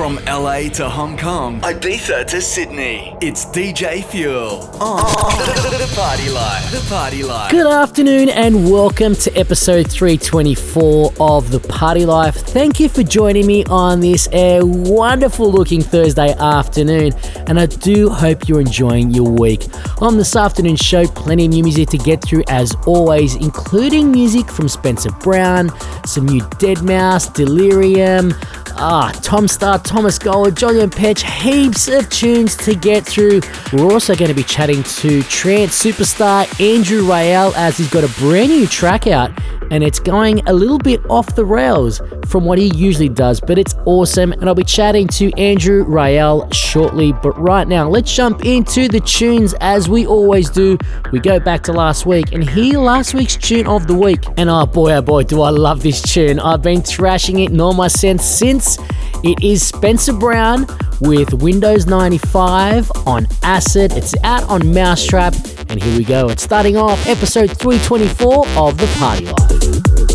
From LA to Hong Kong, Ibiza to Sydney, it's DJ Fuel on the Party Life. The Party Life. Good afternoon and welcome to episode 324 of The Party Life. Thank you for joining me on this uh, wonderful looking Thursday afternoon, and I do hope you're enjoying your week. On this afternoon show, plenty of new music to get through as always, including music from Spencer Brown, some new Deadmau5, Delerium, Ah, Tom Staar, Thomas Gold, Jolyon Petch, heaps of tunes to get through. We're also going to be chatting to trance superstar Andrew Rayel as he's got a brand new track out and it's going a little bit off the rails from what he usually does, but it's awesome. And I'll be chatting to Andrew Rayel shortly. But right now, let's jump into the tunes as we always do. We go back to last week and hear last week's tune of the week. And oh boy, oh boy, do I love this tune! I've been thrashing it my sense since. It is Spencer Brown with Windows 95 on Acid. It's out on Mau5trap. And here we go. It's starting off episode 324 of The Party Life thank you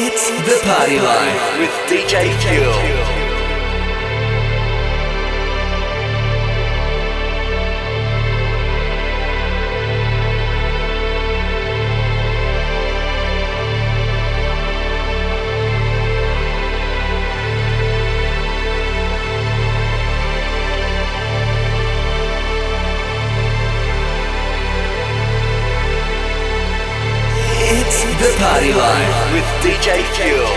It's the party life with DJ Fuel. DJ Q.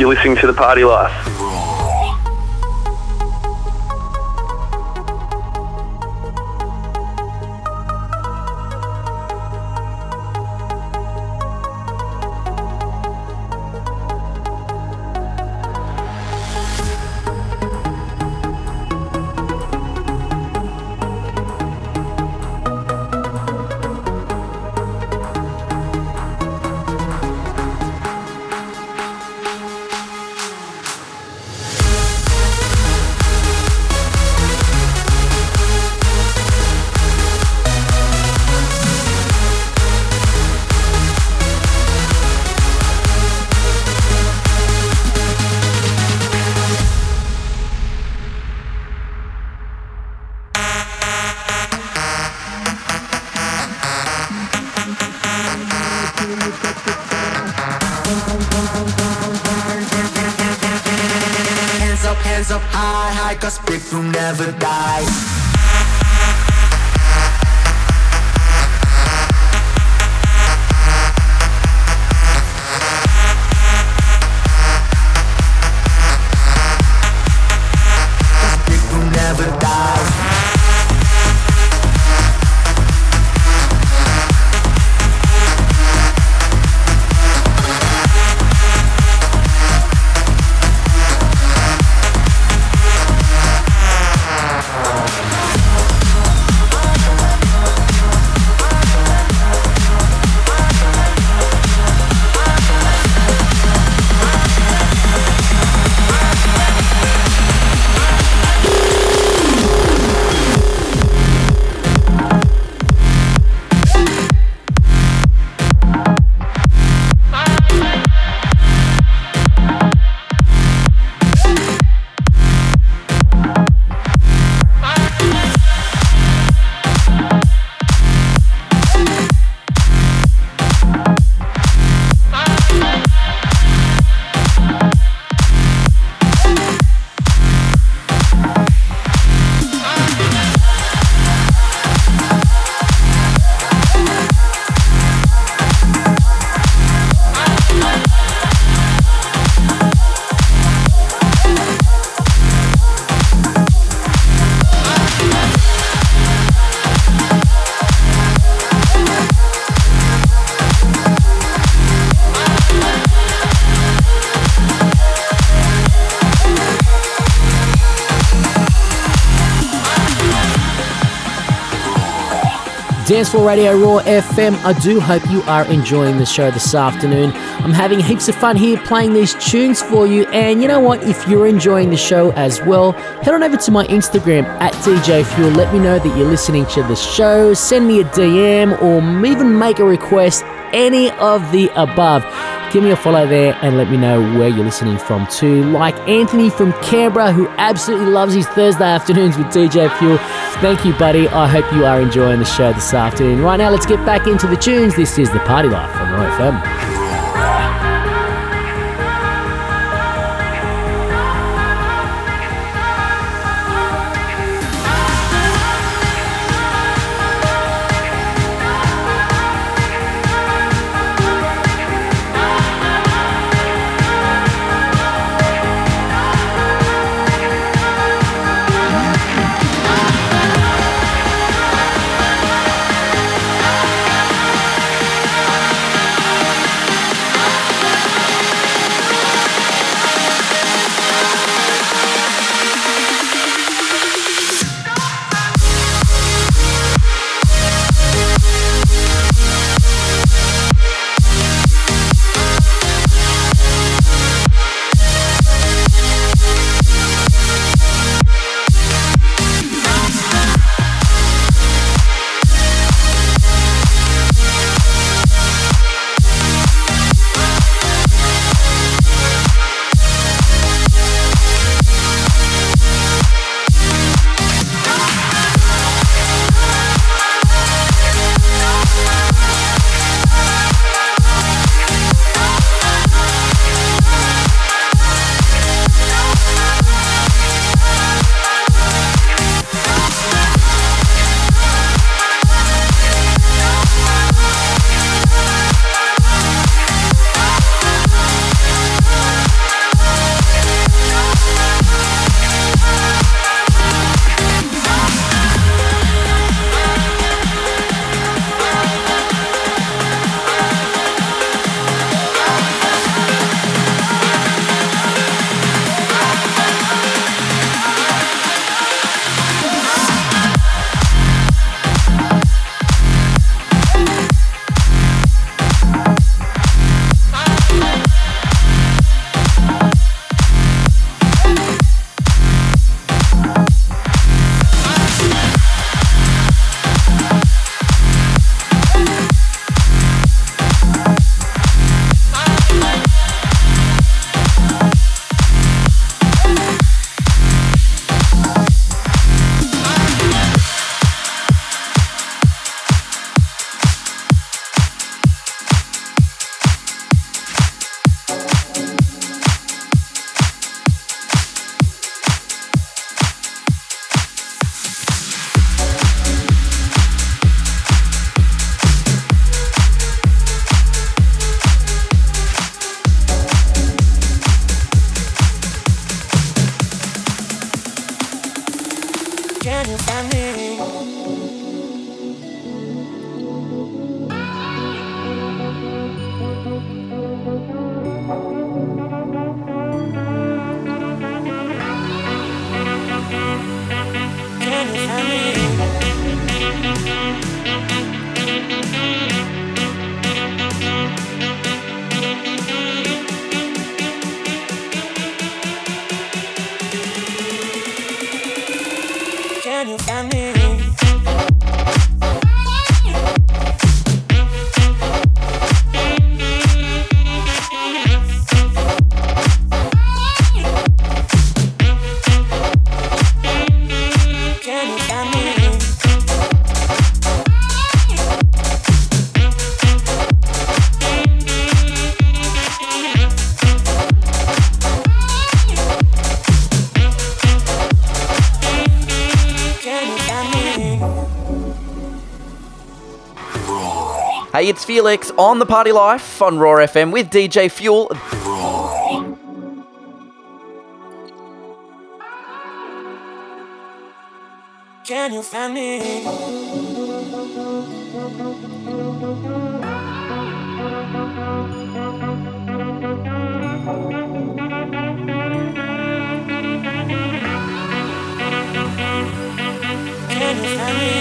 you're listening to The Party Life. Dancefloor Radio Raw FM. I do hope you are enjoying the show this afternoon. I'm having heaps of fun here playing these tunes for you. And you know what? If you're enjoying the show as well, head on over to my Instagram at DJ Fuel. Let me know that you're listening to the show. Send me a DM or even make a request. Any of the above give me a follow there and let me know where you're listening from too. Like Anthony from Canberra, who absolutely loves his Thursday afternoons with DJ Fuel. Thank you, buddy. I hope you are enjoying the show this afternoon. Right now, let's get back into the tunes. This is the Party Life on Raw FM. It's Felixx on the Party Life on Raw FM with DJ Fuel. Can you find me? Can you find me?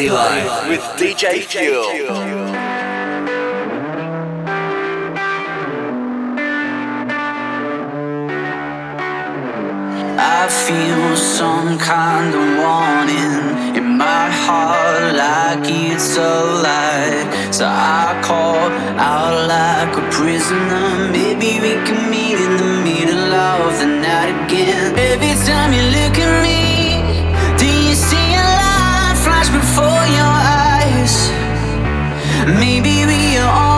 Party Life with DJ Fuel. I feel some kind of warning in my heart, like it's a light. So I call out like a prisoner. Maybe we can meet in the middle of the night again. Every time you look at me. Maybe we are all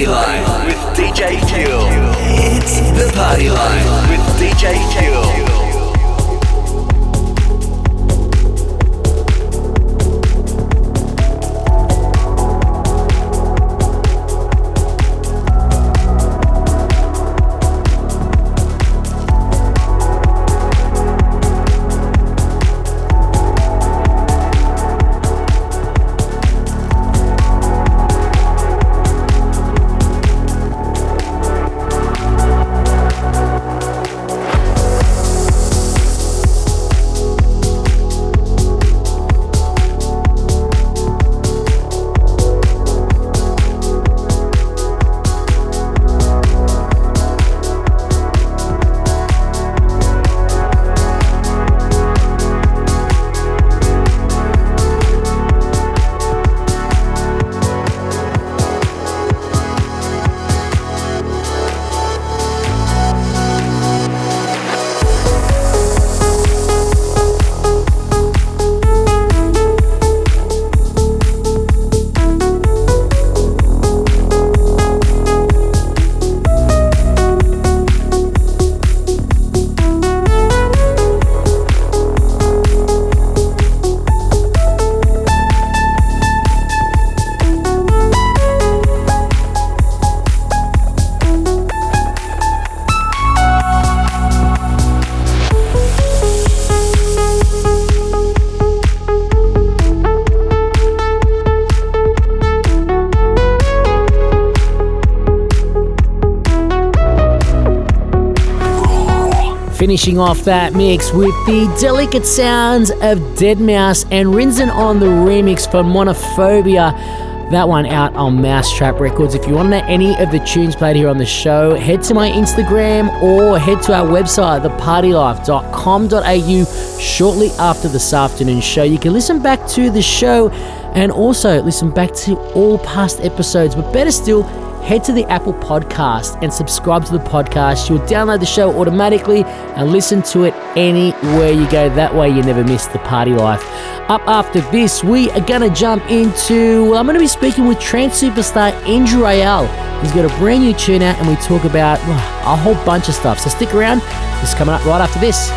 Party Line with DJ It's the Party Line with DJ Q. finishing off that mix with the delicate sounds of Deadmau5 and Rinzen on the remix for Monophobia. That one out on Mau5trap Records. If you want to know any of the tunes played here on the show, head to my Instagram or head to our website, thepartylife.com.au, shortly after this afternoon show. You can listen back to the show and also listen back to all past episodes, but better still, head to the Apple Podcast and subscribe to the podcast. You'll download the show automatically and listen to it anywhere you go. That way, you never miss the party life. Up after this, we are going to jump into. Well, I'm going to be speaking with trance superstar Andrew Rayel. He's got a brand new tune out, and we talk about well, a whole bunch of stuff. So stick around. Is coming up right after this.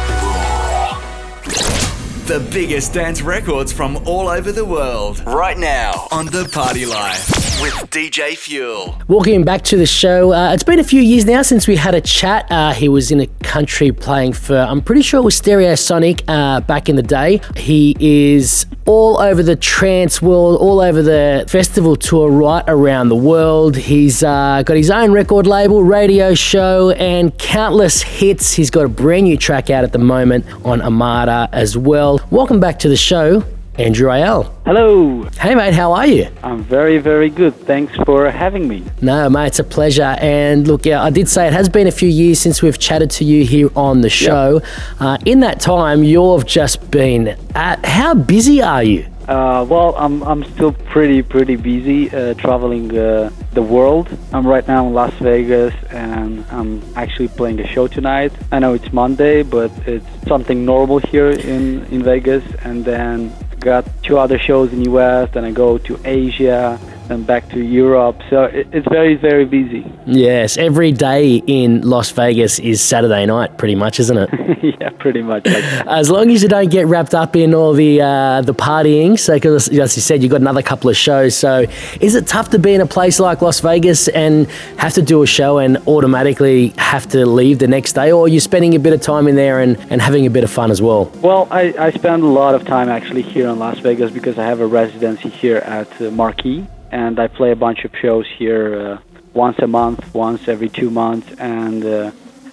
The biggest dance records from all over the world. Right now on The Party Life with DJ Fuel. Welcome back to the show. Uh, it's been a few years now since we had a chat. Uh, he was in a country playing for, I'm pretty sure it was Stereosonic uh, back in the day. He is all over the trance world, all over the festival tour right around the world. He's uh, got his own record label, radio show, and countless hits. He's got a brand new track out at the moment on Armada as well. Welcome back to the show, Andrew Rayel. Hello. Hey, mate, how are you? I'm very, very good. Thanks for having me. No, mate, it's a pleasure. And look, yeah, I did say it has been a few years since we've chatted to you here on the show. Yep. Uh, in that time, you've just been at. How busy are you? Uh, well, I'm I'm still pretty pretty busy uh, traveling uh, the world. I'm right now in Las Vegas, and I'm actually playing a show tonight. I know it's Monday, but it's something normal here in in Vegas. And then got two other shows in the US. Then I go to Asia and back to Europe. So it, it's very, very busy. Yes, every day in Las Vegas is Saturday night, pretty much, isn't it? yeah, pretty much. As long as you don't get wrapped up in all the uh, the partying, so because as you said, you've got another couple of shows. So is it tough to be in a place like Las Vegas and have to do a show and automatically have to leave the next day, or are you spending a bit of time in there and, and having a bit of fun as well? Well, I, I spend a lot of time actually here in Las Vegas because I have a residency here at uh, Marquee and I play a bunch of shows here uh, once a month, once every two months, and uh,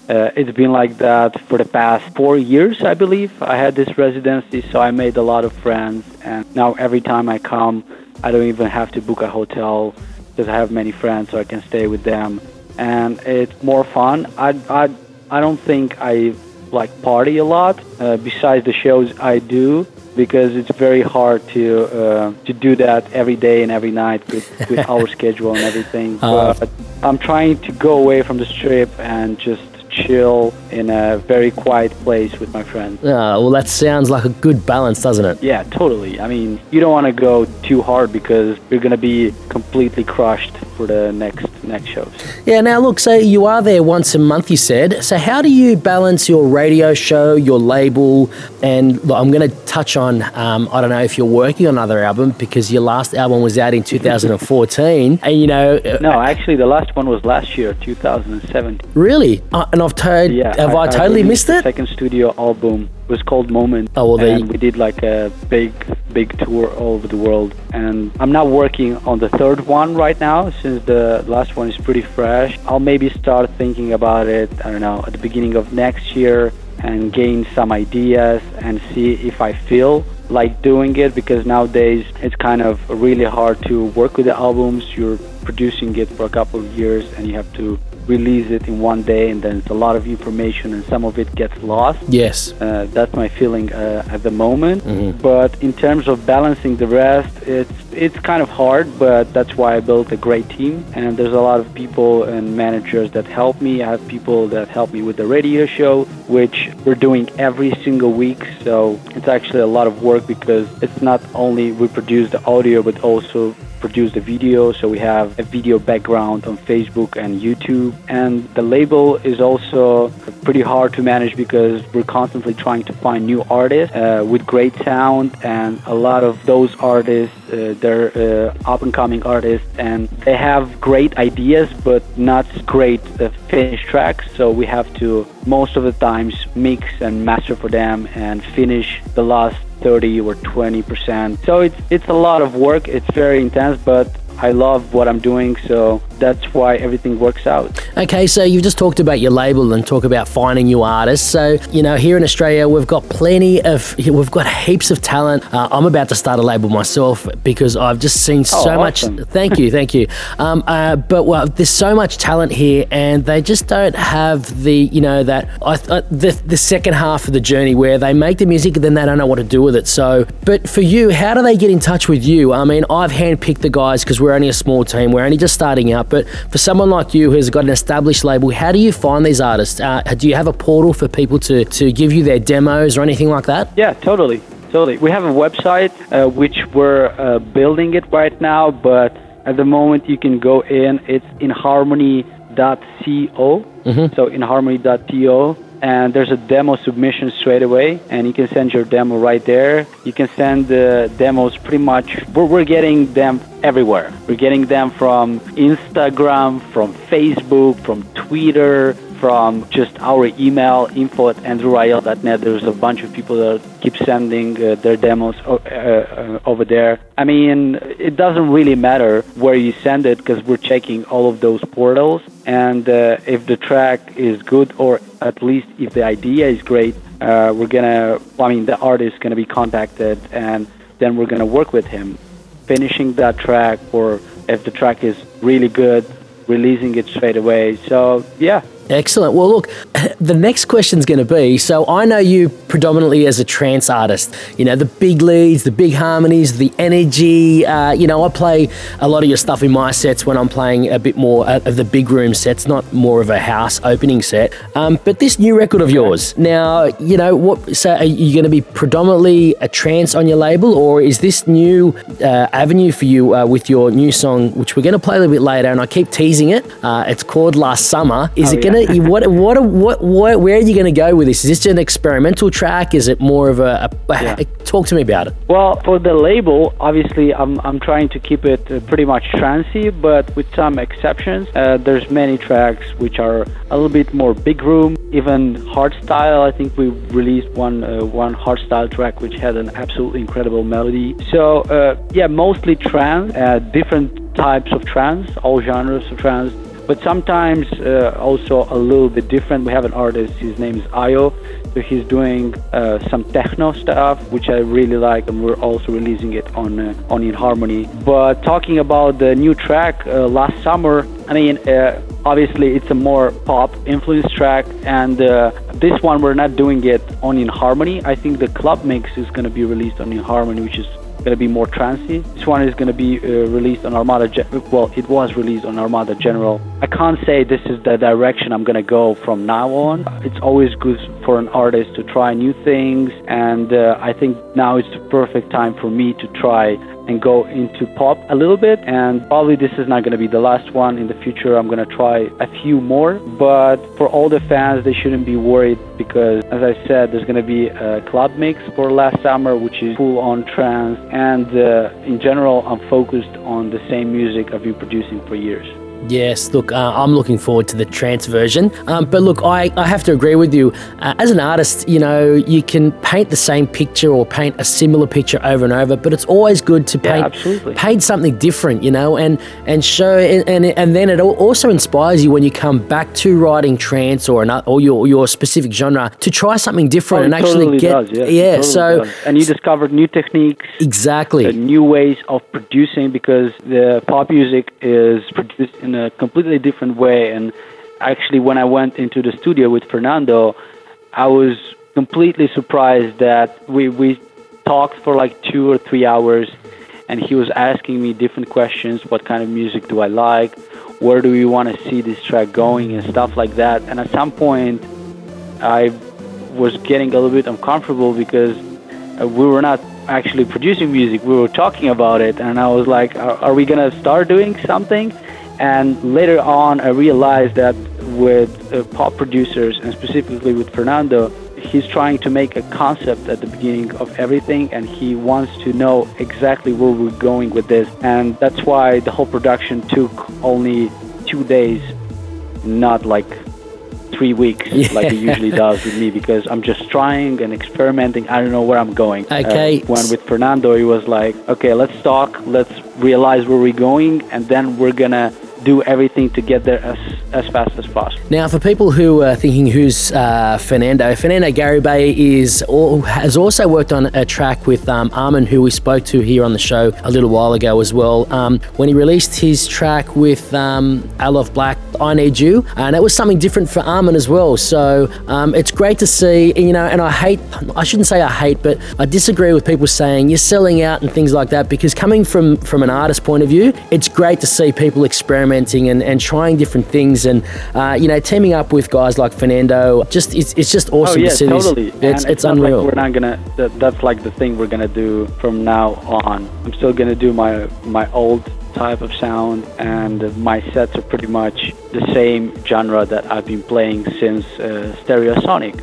uh, it's been like that for the past four years, I believe. I had this residency, so I made a lot of friends, and now every time I come, I don't even have to book a hotel because I have many friends, so I can stay with them, and it's more fun. I I I don't think I like party a lot. Uh, besides the shows I do, because it's very hard to uh, to do that every day and every night with, with our schedule and everything. Uh, but I'm trying to go away from the strip and just chill in a very quiet place with my friends. Uh, well, that sounds like a good balance, doesn't it? Yeah, totally. I mean, you don't want to go too hard because you're going to be completely crushed for the next next shows. Yeah. Now, look. So you are there once a month. You said. So how do you balance your radio show, your label, and look, I'm going to touch on. Um, I don't know if you're working on another album because your last album was out in 2014, and you know. Uh, no, actually, the last one was last year, 2017. Really? Uh, and I've told. Yeah. Have I, I totally missed it? Second studio album was called Moment. Oh, well, and we did like a big, big tour all over the world. And I'm now working on the third one right now, since the last one is pretty fresh. I'll maybe start thinking about it. I don't know at the beginning of next year and gain some ideas and see if I feel like doing it because nowadays it's kind of really hard to work with the albums. You're producing it for a couple of years and you have to release it in one day and then it's a lot of information and some of it gets lost. Yes. Uh, that's my feeling uh, at the moment. Mm-hmm. But in terms of balancing the rest, it's it's kind of hard, but that's why I built a great team. And there's a lot of people and managers that help me. I have people that help me with the radio show, which we're doing every single week. So it's actually a lot of work because it's not only we produce the audio, but also produce the video. So we have a video background on Facebook and YouTube. And the label is also pretty hard to manage because we're constantly trying to find new artists uh, with great sound. And a lot of those artists, uh, they're uh, up and coming artists and they have great ideas but not great uh, finished tracks. So we have to most of the times mix and master for them and finish the last 30 or 20 percent. So it's it's a lot of work. It's very intense, but I love what I'm doing. So that's why everything works out. Okay, so you've just talked about your label and talk about finding new artists. So, you know, here in Australia, we've got plenty of, we've got heaps of talent. Uh, I'm about to start a label myself because I've just seen Oh, so awesome. much. Thank you, thank you. Um, uh, but well, there's so much talent here, and they just don't have the, you know, that I, uh, the the second half of the journey where they make the music and then they don't know what to do with it. So, but for you, how do they get in touch with you? I mean, I've handpicked the guys because we're only a small team, we're only just starting out. But for someone like you who's got an established label, how do you find these artists? Uh, do you have a portal for people to to give you their demos or anything like that? Yeah, totally, totally. We have a website uh, which we're uh, building it right now, but at the moment you can go in. It's inharmony.co, so inharmony.to, and there's a demo submission straight away, and you can send your demo right there. You can send the demos pretty much. We're, we're getting them everywhere. We're getting them from Instagram, from Facebook, from Twitter, from just our email info at andrewrayel.net. There's a bunch of people that keep sending uh, their demos uh, uh, over there. I mean, it doesn't really matter where you send it because we're checking all of those portals. And uh, if the track is good, or at least if the idea is great, uh, we're gonna. I mean, the artist is gonna be contacted, and then we're gonna work with him, finishing that track, or if the track is really good, releasing it straight away. So yeah, Excellent. Well, look, the next question's going to be so I know you predominantly as a trance artist, you know, the big leads, the big harmonies, the energy. Uh, you know, I play a lot of your stuff in my sets when I'm playing a bit more of the big room sets, not more of a house opening set. Um, but this new record of yours, now, you know, what, so are you going to be predominantly a trance on your label, or is this new uh, avenue for you uh, with your new song, which we're going to play a little bit later, and I keep teasing it? Uh, it's called Last Summer. Is Oh, it going to you- what what what what where are you going to go with this? Is this an experimental track? Is it more of a, a Yeah. talk to me about it? Well, for the label, obviously, I'm, I'm trying to keep it uh, pretty much trancey, but with some exceptions. Uh, there's many tracks which are a little bit more big room, even hardstyle. I think we released one uh, one hardstyle track which had an absolutely incredible melody. So uh, yeah, mostly trance, uh, different types of trance, all genres of trance. But sometimes uh, also a little bit different. We have an artist. His name is Ayo. He's doing uh, some techno stuff, which I really like, and we're also releasing it on uh, on In Harmony. But talking about the new track uh, last summer, I mean, uh, obviously it's a more pop influence track, and uh, this one we're not doing it on In Harmony. I think the club mix is going to be released on In Harmony, which is going to be more trancey. This one is going to be uh, released on Armada. Ge- well, it was released on Armada General. I can't say this is the direction I'm going to go from now on. It's always good for an artist to try new things, and uh, I think now is the perfect time for me to try and go into pop a little bit. And probably this is not going to be the last one. In the future, I'm going to try a few more. But for all the fans, they shouldn't be worried because, as I said, there's going to be a club mix for last summer, which is full on trance. And uh, in general, I'm focused on the same music I've been producing for years. Yes, look, uh, I'm looking forward to the trance version. Um, but look, I, I have to agree with you. Uh, as an artist, you know, you can paint the same picture or paint a similar picture over and over, but it's always good to paint absolutely. paint something different, you know, and and show and and, and then it also inspires you when you come back to writing trance or another, or your your specific genre to try something different Oh, and it actually totally get does, yeah. it totally so does. and you discovered new techniques exactly. uh, new ways of producing because the pop music is produced in a completely different way. And actually, when I went into the studio with Fernando, I was completely surprised that we we talked for like two or three hours, and he was asking me different questions: What kind of music do I like? Where do we want to see this track going, and stuff like that. And at some point, I was getting a little bit uncomfortable because uh, we were not actually producing music. We were talking about it, and I was like, "Are, are we gonna start doing something?" And later on, I realized that with uh, pop producers, and specifically with Fernando, he's trying to make a concept at the beginning of everything, and he wants to know exactly where we're going with this. And that's why the whole production took only two days, not like three weeks like it usually does with me because I'm just trying and experimenting. I don't know where I'm going. Okay. Uh, when with Fernando, he was like, okay, let's talk, let's realize where we're going, and then we're gonna do everything to get there as, as fast as possible. Now, for people who are thinking who's uh, Fernando, Fernando Garibay is or has also worked on a track with um, Armin, who we spoke to here on the show a little while ago as well. Um, when he released his track with um, Aloe Blacc, I Need You, and it was something different for Armin as well. So um, it's great to see, you know, and I hate, I shouldn't say I hate, but I disagree with people saying you're selling out and things like that because coming from, from an artist point of view, it's great to see people experimenting and, and trying different things and, uh, you know, teaming up with guys like Fernando. Just It's, it's just awesome oh, yeah, to see totally. this. It's, and it's, unreal. Like we're not gonna. That, that's like the thing we're gonna do from now on. I'm still gonna do my my old type of sound, and my sets are pretty much the same genre that I've been playing since uh, Stereosonic.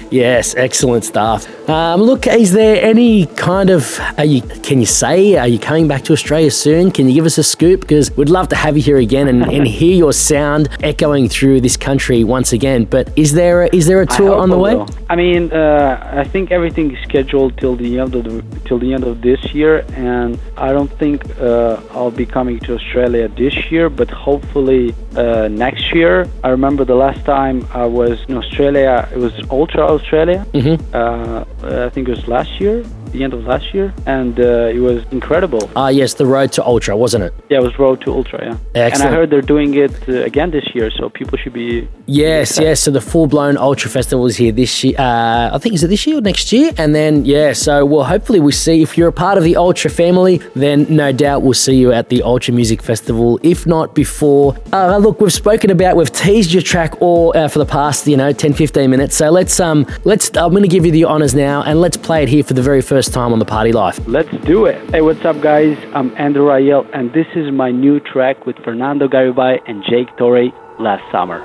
yes, excellent stuff. Um, look, is there any kind of? Are you? Can you say? Are you coming back to Australia soon? Can you give us a scoop? Because we'd love to have you here again and, and hear your sound echoing through this country once again. But is there a, is there a tour on the I way? will. I mean, uh, I think everything is scheduled till the end of the, till the end of this year, and I don't think uh, I'll be coming to Australia this year, but hopefully uh, next year. I remember the last time I was in Australia, it was Ultra Australia. Mm-hmm. Uh, I think it was last year, the end of last year, and uh, it was incredible. Ah, yes, the road to Ultra, wasn't it? Yeah, it was Road to Ultra, yeah. Excellent. And I heard they're doing it uh, again this year, so people should be. Yes, yes. So the full blown Ultra Festival is here this year. Uh, I think is it this year or next year? And then yeah, so well, hopefully we see if you're a part of the Ultra family, then no doubt we'll see you at the Ultra Music Festival. If not before, uh, look, we've spoken about, we've teased your track all uh, for the past you know 10, 15 minutes. So let's um let's I'm going to give you the honors now, and let's play it here for the very first time on the Party Life. Let's do it. Hey, what's up, guys? I'm Andrew Rayel, and this is my new track with Fernando Garibay and Jake Torrey last summer.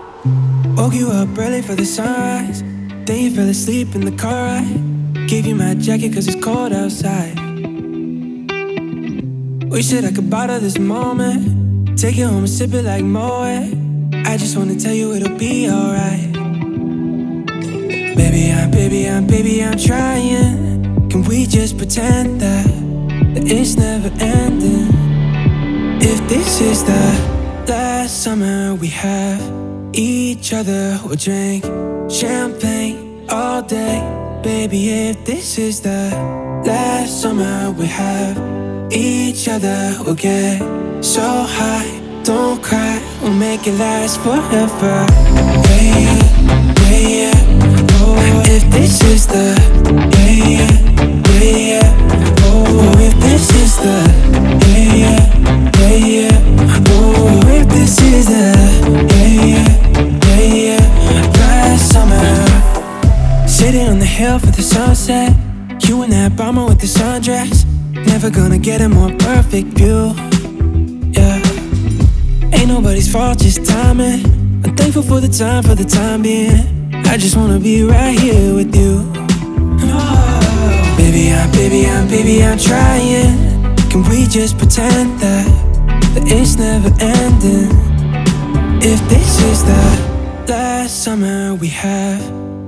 Woke you up early for the sunrise. Then you fell asleep in the car ride. Gave you my jacket cause it's cold outside. Wish that I could bottle this moment. Take it home and sip it like Moet. I just wanna tell you it'll be alright. Baby, I'm, baby, I'm, baby, I'm trying. Can we just pretend that, that it's never ending? If this is the last summer we have each other, we'll drink champagne all day. Baby, if this is the last summer we have each other, we'll get so high. Don't cry, we'll make it last forever. Yeah, yeah, yeah. Oh, if this is the yeah, yeah, yeah, yeah. Oh, if this is the yeah, yeah, yeah, yeah. Oh, if this is the yeah, yeah, yeah, yeah. Summer, sitting on the hill for the sunset. You in that bomber with the sundress. Never gonna get a more perfect view. Yeah. Ain't nobody's fault, just timing. I'm thankful for the time, for the time being. I just wanna be right here with you. I'm, baby, I'm, baby, I'm trying. Can we just pretend that, that it's never ending? If this is the last summer we have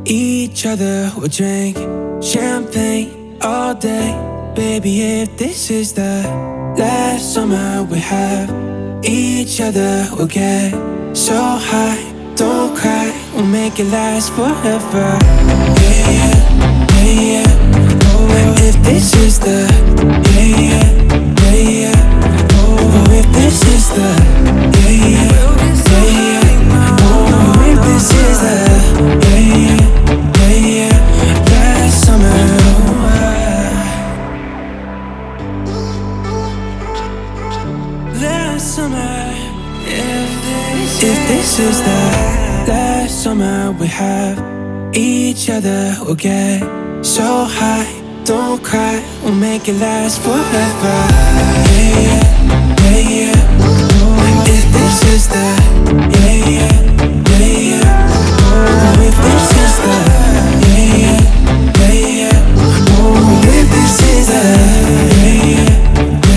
each other, we'll drink champagne all day. Baby, if this is the last summer we have each other, we'll get so high. Don't cry, we'll make it last forever. Yeah, yeah, yeah, yeah. Oh, this is the yeah, yeah, yeah, yeah. Oh, oh, if this is the yeah, yeah, yeah, yeah. Oh, oh, if this is the yeah, yeah, yeah, yeah. Last summer. Last summer, if this, if this is the last summer we have each other, we'll get so high. Don't cry, we'll make it last forever. Yeah, yeah, yeah, yeah. Oh, if this is the yeah, yeah, yeah, yeah. Oh, if this is the yeah, yeah, yeah, yeah. If this is the yeah, yeah,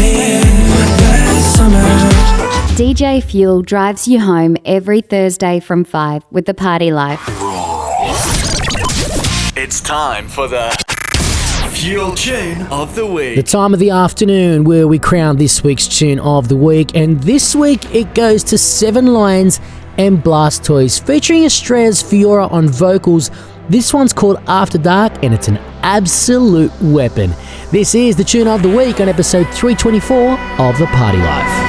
yeah, yeah. Last summer. DJ Fuel drives you home every Thursday from 5 with the Party Life. It's time for the Tune of the Week. The time of the afternoon where we crown this week's tune of the week, and this week it goes to Seven Lions and Blastoyz, featuring Australia's Fiora on vocals. This one's called After Dark, and it's an absolute weapon. This is the tune of the week on episode 324 of The Party Life.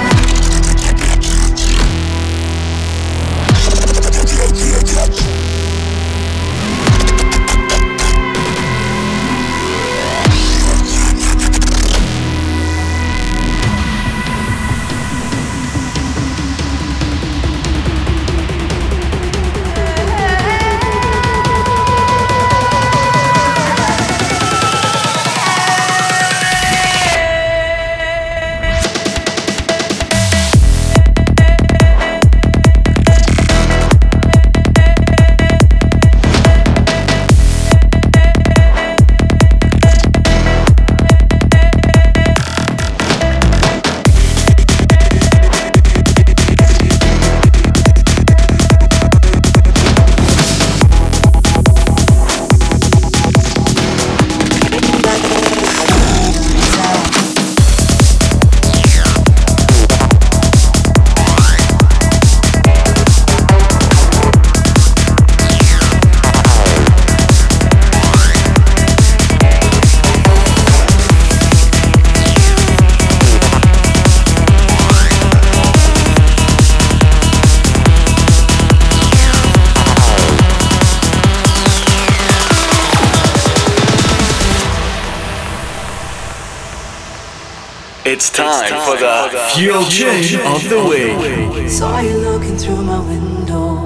It's time, for the Fuel Tune of the Week. Saw you looking through my window.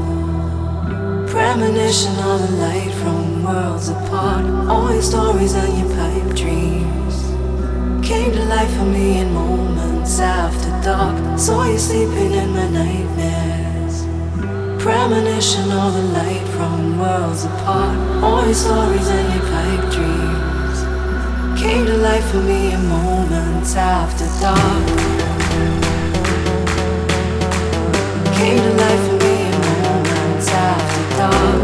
Premonition of the light from worlds apart. All your stories and your pipe dreams came to life for me in moments after dark. Saw you sleeping in my nightmares. Premonition of the light from worlds apart. All your stories and your pipe dreams came to life for me in moments after dark. Came to life for me in moments after dark.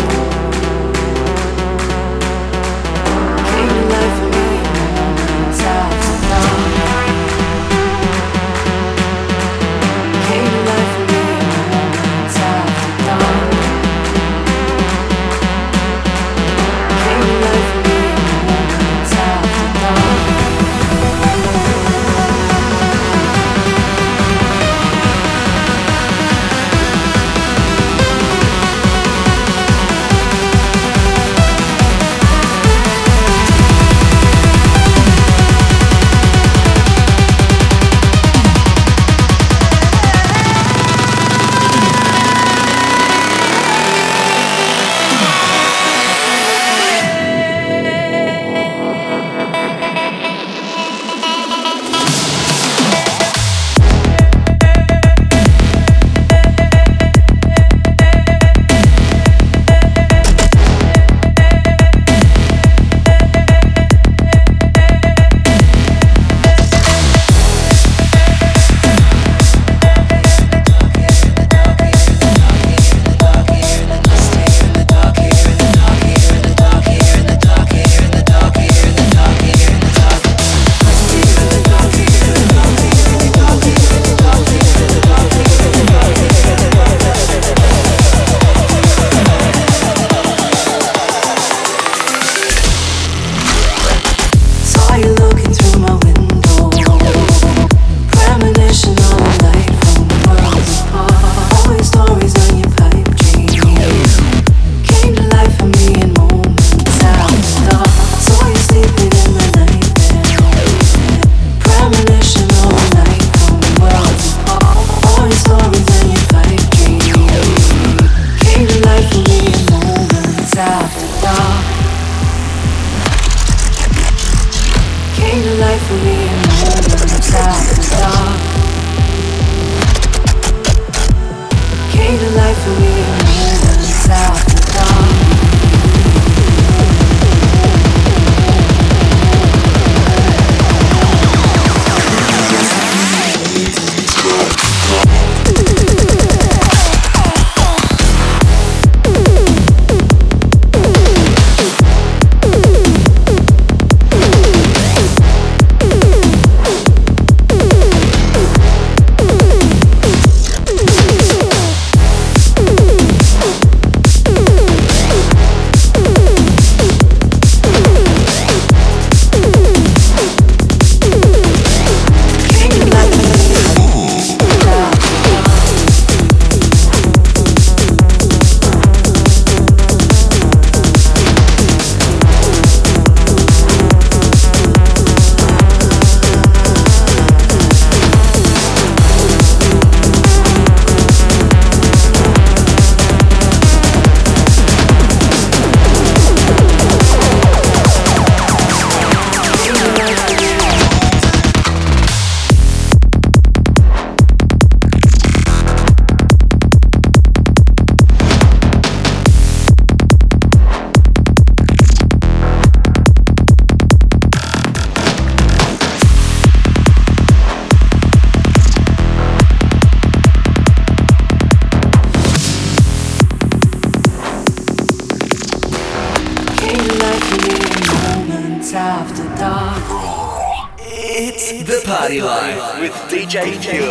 JQ.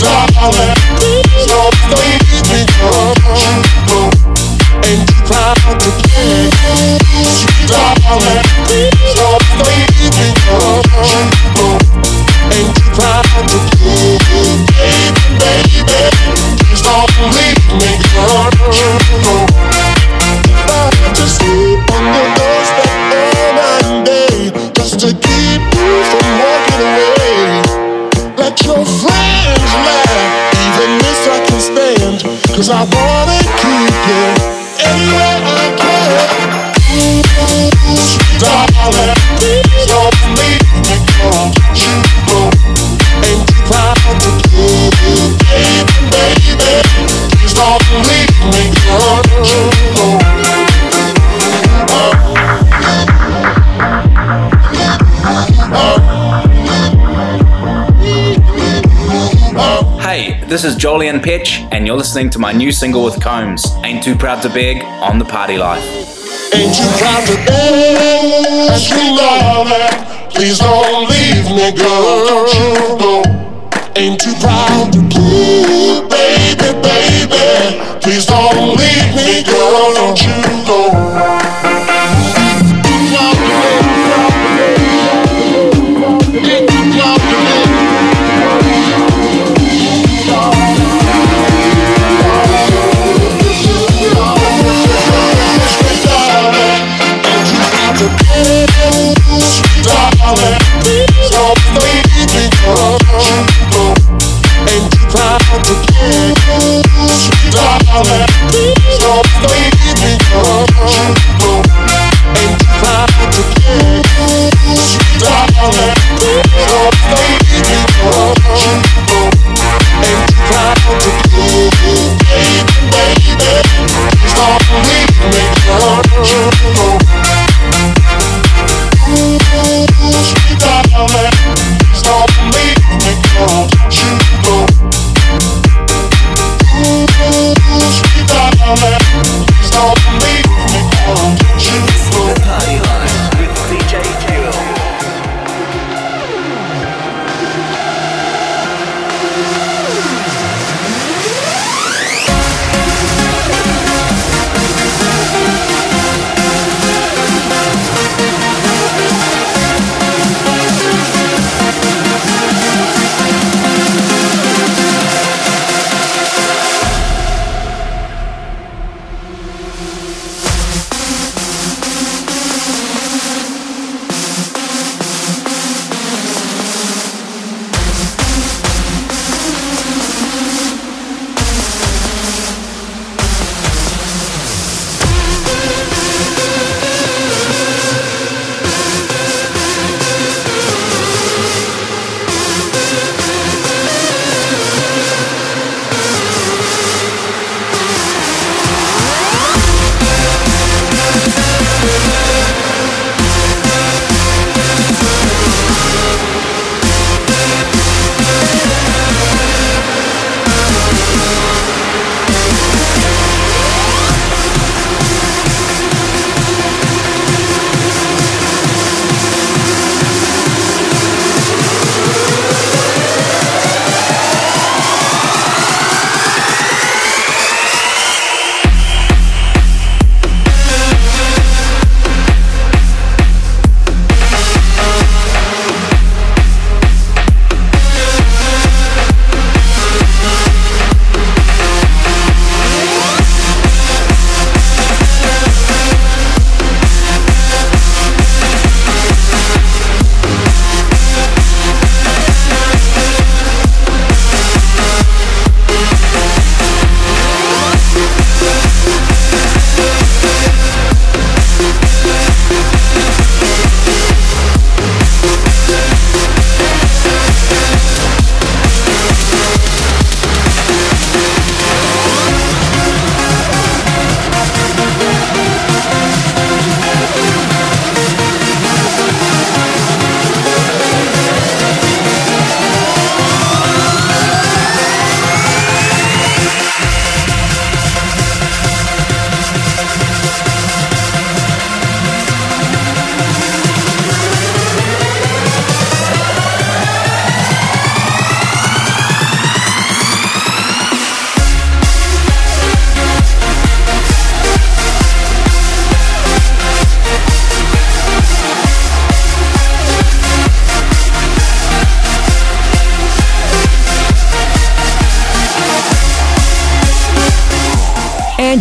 Darling, Cause I want This is Jolyon Petch, and you're listening to my new single with Komes, Ain't Too Proud to Beg on the Party Life. Ain't too proud to beg, you love it. Please don't leave me, girl, don't you go. Ain't too proud to please.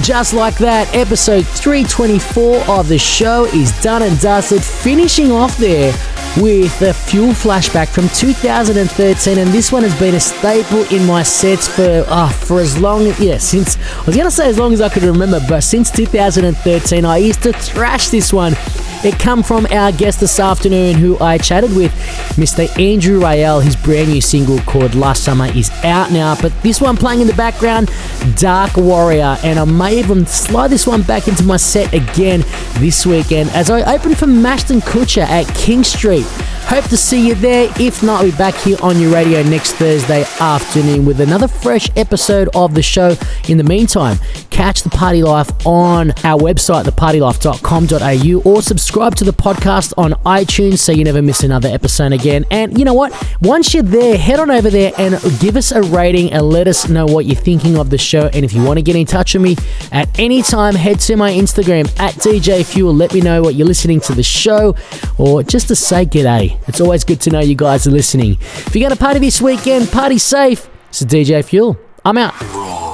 Just like that, episode 324 of the show is done and dusted, finishing off there with the Fuel flashback from 2013, and this one has been a staple in my sets for uh, for as long, yeah, since I was gonna say as long as I could remember, but since 2013, I used to thrash this one. It come from our guest this afternoon, who I chatted with, Mr. Andrew Rayel. His brand new single called "Last Summer" is out now, but this one playing in the background, Dark Warrior, and I may even slide this one back into my set again this weekend as I open for Mashton Kutcher at King Street. Hope to see you there. If not, I'll be back here on your radio next Thursday afternoon with another fresh episode of the show. In the meantime, catch the Party Life on our website, thepartylife.com.au, or subscribe to the podcast on iTunes so you never miss another episode again. And you know what? Once you're there, head on over there and give us a rating and let us know what you're thinking of the show. And if you want to get in touch with me at any time, head to my Instagram at DJ Fuel. Let me know what you're listening to the show or just to say g'day. It's always good to know you guys are listening. If you're going to party this weekend, party safe. It's DJ Fuel. I'm out.